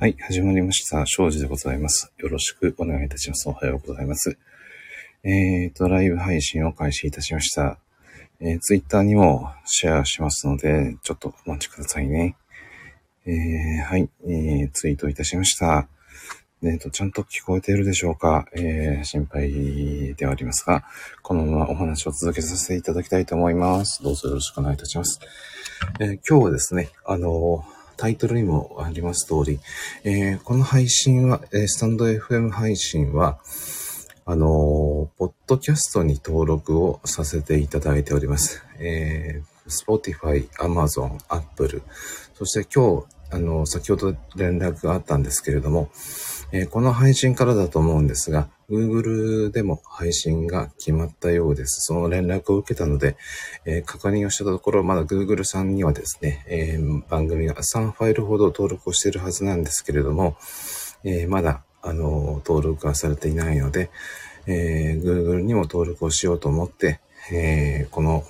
はい、始まりました。庄司でございます。よろしくお願いいたします。おはようございます。えーと、ライブ配信を開始いたしました。えー、ツイッターにもシェアしますので、ちょっとお待ちくださいね。えー、はい、えー、ツイートいたしました。えーと、ちゃんと聞こえているでしょうか？えー、心配ではありますが、このままお話を続けさせていただきたいと思います。どうぞよろしくお願いいたします。えー今日はですね、あのータイトルにもあります通り、えーこの配信は、えースタンド FM 配信は、あのーポッドキャストに登録をさせていただいております。えー、Spotify、Amazon、Apple、そして今日、あの、先ほど連絡があったんですけれども、えーこの配信からだと思うんですが、Google でも配信が決まったようです。その連絡を受けたので、えー確認をしたところ、まだ Google さんにはですね、えー番組が3ファイルほど登録をしているはずなんですけれども、えまだ、あの、登録がされていないので、え Google にも登録をしようと思って、えこの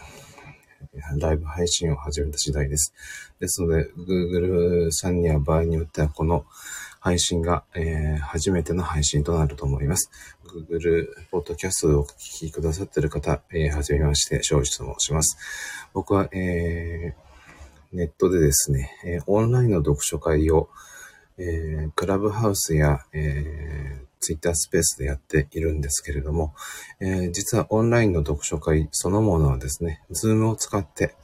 ライブ配信を始めた次第です。ですので、Google さんには場合によってはこの配信が、えー初めての配信となると思います。Google ポッドキャストをお聞きくださっている方、えーはじめまして、庄司と申します。僕は、えーネットでですね、えーオンラインの読書会を、えークラブハウスや、えー、ツイッタースペースでやっているんですけれども、えー実はオンラインの読書会そのものはですね、ズームを使って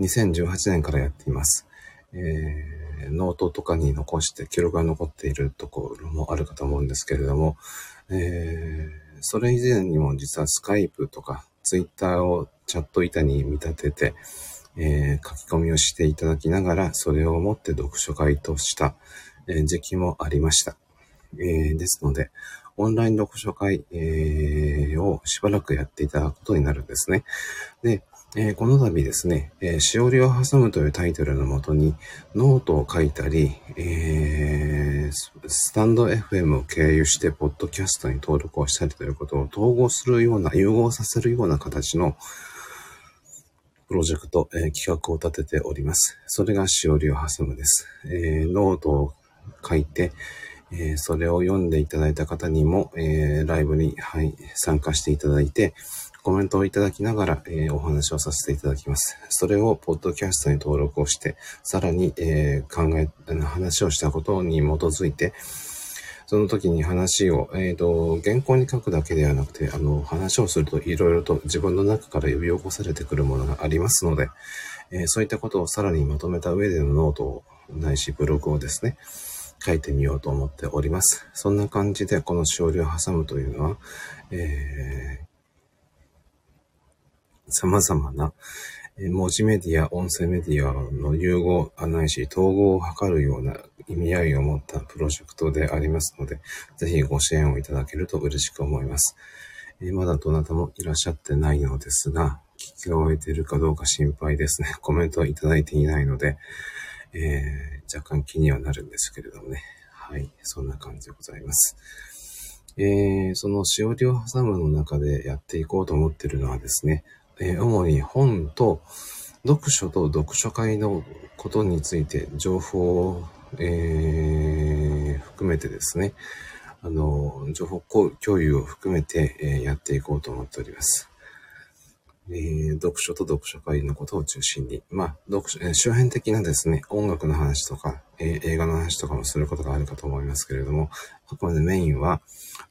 2018年からやっています。えーノートとかに残して記録が残っているところもあるかと思うんですけれども、えーそれ以前にも実はスカイプとかツイッターをチャット板に見立てて、えー書き込みをしていただきながら、それをもって読書会とした、え時期もありました。えーですので、オンライン読書会、えーをしばらくやっていただくことになるんですね。で、えーこの度ですね、えーしおりを挟むというタイトルのもとに、ノートを書いたり、えースタンド FM を経由して、ポッドキャストに登録をしたりということを統合するような、融合させるような形のプロジェクト、えー企画を立てております。それがしおりを挟むです。えーノートを書いて、えーそれを読んでいただいた方にも、えーライブに、はい、参加していただいて、コメントをいただきながら、えーお話をさせていただきます。それをポッドキャストに登録をして、さらに、え考え、話をしたことに基づいて、その時に話を、えっ、と、原稿に書くだけではなくて、あの、話をするといろいろと自分の中から呼び起こされてくるものがありますので、えそういったことをさらにまとめた上でのノートを、ないしブログをですね、書いてみようと思っております。そんな感じで、このしおりを挟むというのは、えー様々な、文字メディア、音声メディアの融合、あないし統合を図るような意味合いを持ったプロジェクトでありますので、ぜひご支援をいただけると嬉しく思います。えーまだどなたもいらっしゃってないのですが、聞き終えているかどうか心配ですね。コメントはいただいていないので、えー若干気にはなるんですけれどもね。はい。そんな感じでございます。えーそのしおりを挟むの中でやっていこうと思ってるのはですね、えー主に本と読書と読書会のことについて情報を、えー含めてですね、あの、情報共有を含めて、えやっていこうと思っております。えー読書と読書会のことを中心に、まあ、読書、えー周辺的なですね、音楽の話とか、えー映画の話とかもすることがあるかと思いますけれども、あくまでメインは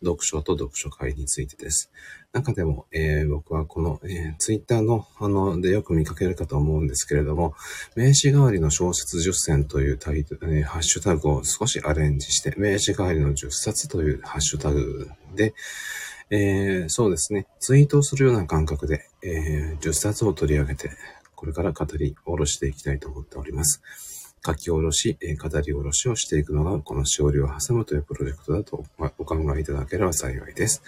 読書と読書会についてです。中でも、えー僕はこの、えツイッターの、あの、でよく見かけるかと思うんですけれども、名詞代わりの小説10選というタイトル、えーハッシュタグを少しアレンジして、名詞代わりの10冊というハッシュタグで、えーそうですね、ツイートをするような感覚で、えー10冊を取り上げて、これから語り下ろしていきたいと思っております。書き下ろし、えー語り下ろしをしていくのが、このしおりを挟むというプロジェクトだとまお考えいただければ幸いです。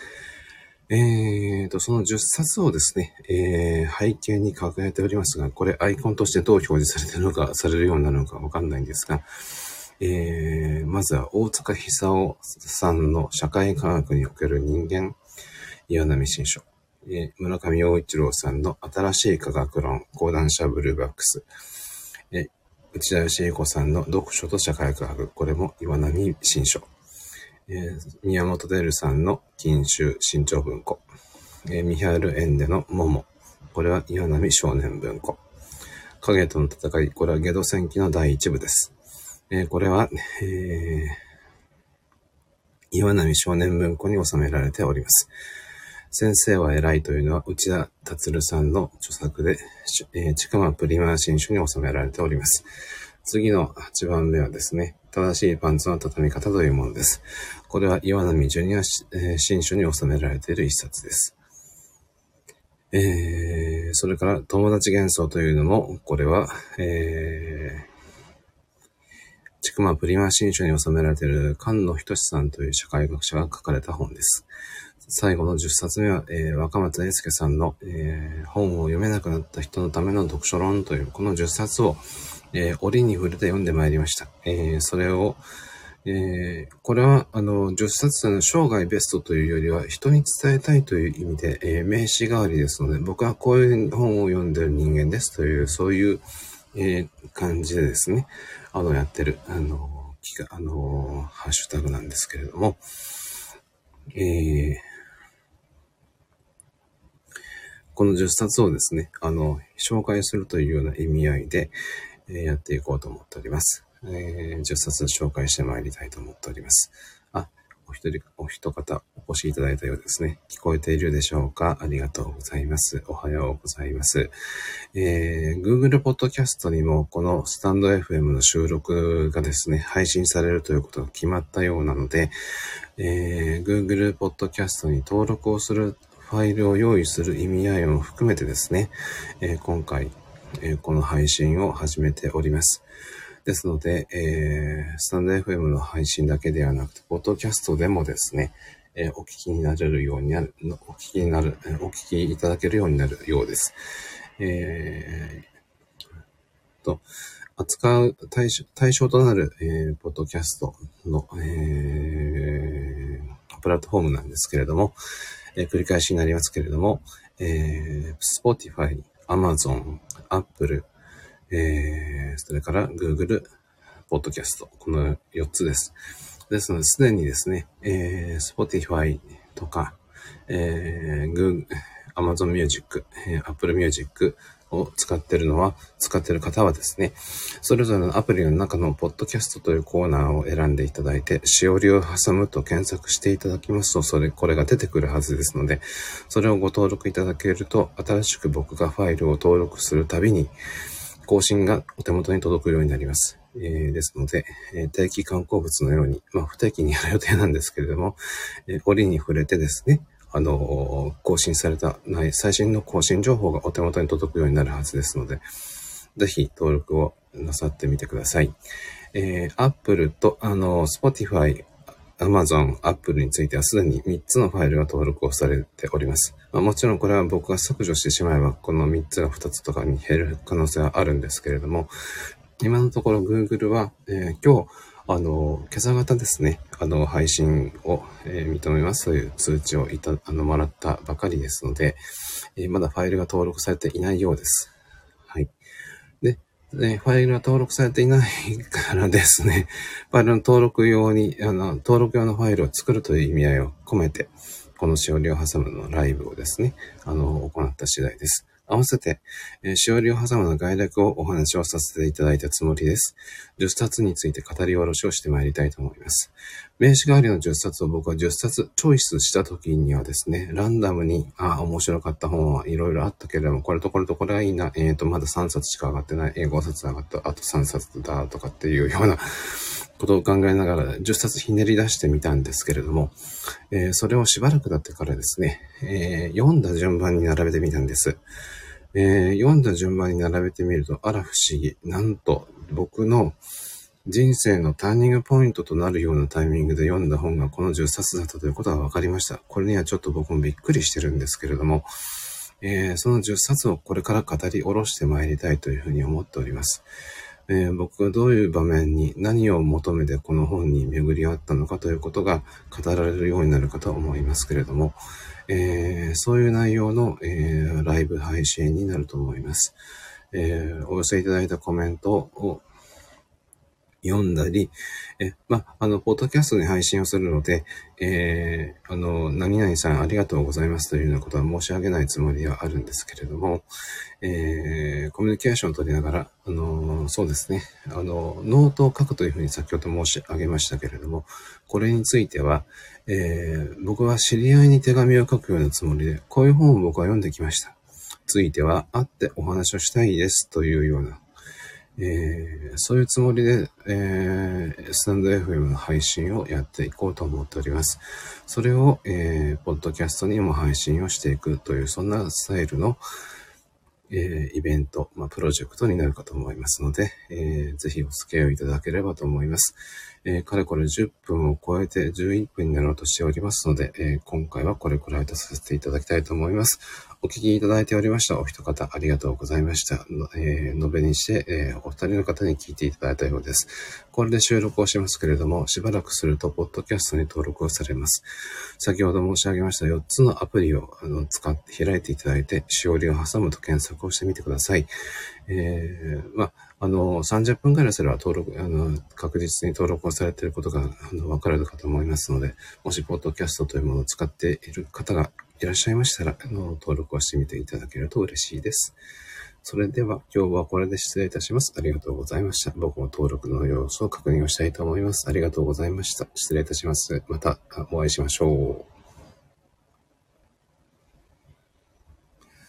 えーと、その10冊をですね、えー背景に掲げておりますが、これアイコンとしてどう表示されてるのか、されるようになるのかわかんないんですが、えーまずは大塚久夫さんの社会科学における人間、岩波新書。え村上陽一郎さんの新しい科学論、講談社ブルーバックス。え内田義彦さんの読書と社会科学。これも岩波新書。え、宮本デルさんの金秋新潮文庫。え、ミハール・エンデの桃。これは岩波少年文庫。影との戦い。これはゲド戦記の第一部です。え、これは、えー、岩波少年文庫に収められております。先生は偉いというのは内田達さんの著作で、えー、ちくまプリマー新書に収められております。次の8番目はですね、正しいパンツの畳み方というものです。これは岩波ジュニア、え、新書に収められている一冊です。えー、それから友達幻想というのも、これは、えー、ちくまプリマー新書に収められている菅野仁さんという社会学者が書かれた本です。最後の10冊目は、えー、若松英介さんの、えー、本を読めなくなった人のための読書論という、この10冊を、えー、折に触れて読んでまいりました。えー、それを、えー、これは、あの、10冊の生涯ベストというよりは、人に伝えたいという意味で、えー、名刺代わりですので、僕はこういう本を読んでる人間ですという、そういう、えー、感じでですね、あの、やってる、あの、あの、ハッシュタグなんですけれども、えー、この10冊をですね、あの、紹介するというような意味合いで、え、やっていこうと思っております。えー、10冊紹介してまいりたいと思っております。あ、お一人、お一方お越しいただいたようですね。聞こえているでしょうか？ありがとうございます。おはようございます。えー、Google Podcast にもこのスタンド FM の収録がですね、配信されるということが決まったようなので、えー、Google Podcast に登録をするファイルを用意する意味合いも含めてですね、えー、今回、えー、この配信を始めております。ですので、えー、スタンド FM の配信だけではなくて、ポッドキャストでもですね、え、お聞きになれるようになる、お聞きになる、お聞きいただけるようになるようです。えー、と、扱う対象対象となる、えー、ポッドキャストの、えー、プラットフォームなんですけれども、えー、繰り返しになりますけれども、えー、Spotify、Amazon、Apple、えー、それから Google、Podcast、この4つです。ですので、すでにですね、えー、Spotify とか、えー、Google、Amazon Music、えー、Apple Music、を使ってるのは、使ってる方はですね、それぞれのアプリの中のポッドキャストというコーナーを選んでいただいて、しおりを挟むと検索していただきますと、それ、これが出てくるはずですので、それをご登録いただけると、新しく僕がファイルを登録するたびに、更新がお手元に届くようになります。えー、ですので、えー、定期観光物のように、まあ不定期にやる予定なんですけれども、えー、折に触れてですね、あの、更新されたない、最新の更新情報がお手元に届くようになるはずですので、ぜひ登録をなさってみてください。えー、Apple と、あの、Spotify、Amazon、Apple についてはすでに3つのファイルが登録をされております。まあ、もちろんこれは僕が削除してしまえば、この3つが2つとかに減る可能性はあるんですけれども、今のところ Google は、えー、今日、あの、今朝方ですね、あの、配信を、えー、認めますという通知をいた、あの、もらったばかりですので、えー、まだファイルが登録されていないようです。はい。で、でファイルが登録されていないからですね、ファイルの登録用に、あの、登録用のファイルを作るという意味合いを込めて、このしおりを挟むのライブをですね、あの、行った次第です。合わせて、えー、しおりを挟むの概略をお話をさせていただいたつもりです。10冊について語り下ろしをしてまいりたいと思います。名刺代わりの10冊を僕は10冊チョイスした時にはですね、ランダムに、ああ、面白かった本はいろいろあったけれども、これとこれとこれがいいな、えっ、ー、と、まだ3冊しか上がってない、えー、5冊上がった、あと3冊だとかっていうようなことを考えながら10冊ひねり出してみたんですけれども、えー、それをしばらく経ってからですね、えー、読んだ順番に並べてみたんです。えー、読んだ順番に並べてみると、あら不思議。なんと、僕の人生のターニングポイントとなるようなタイミングで読んだ本がこの10冊だったということが分かりました。これにはちょっと僕もびっくりしてるんですけれども、えー、その10冊をこれから語り下ろしてまいりたいというふうに思っております。えー、僕がどういう場面に何を求めてこの本に巡り合ったのかということが語られるようになるかと思いますけれども、えー、そういう内容の、えー、ライブ配信になると思います。え、お寄せいただいたコメントを読んだり、え、まあ、の、ポッドキャストに配信をするので、えー、あの、何々さんありがとうございますというようなことは申し上げないつもりではあるんですけれども、えー、コミュニケーションを取りながら、あの、そうですね、あの、ノートを書くというふうに先ほど申し上げましたけれども、これについては、えー、僕は知り合いに手紙を書くようなつもりで、こういう本を僕は読んできました。ついては、会ってお話をしたいですというような、えー、そういうつもりで、えー、スタンド FM の配信をやっていこうと思っております。それを、えー、ポッドキャストにも配信をしていくという、そんなスタイルの、えー、イベント、まあ、プロジェクトになるかと思いますので、えー、ぜひお付き合いいただければと思います。えー、かれこれ10分を超えて11分になろうとしておりますので、えー、今回はこれくらいとさせていただきたいと思います。お聞きいただいておりましたお一方ありがとうございました。えー、述べにして、えー、お二人の方に聞いていただいたようです。これで収録をしますけれども、しばらくすると、ポッドキャストに登録をされます。先ほど申し上げました4つのアプリをあの使って開いていただいて、しおりを挟むと検索をしてみてください。えー、まあ、の、30分くらいすれば登録、あの、確実に登録をされていることが、あの、わかるかと思いますので、もし、ポッドキャストというものを使っている方がいらっしゃいましたら、登録をしてみていただけると嬉しいです。それでは今日はこれで失礼いたします。ありがとうございました。僕も登録の様子を確認をしたいと思います。ありがとうございました。失礼いたします。またお会いしましょう。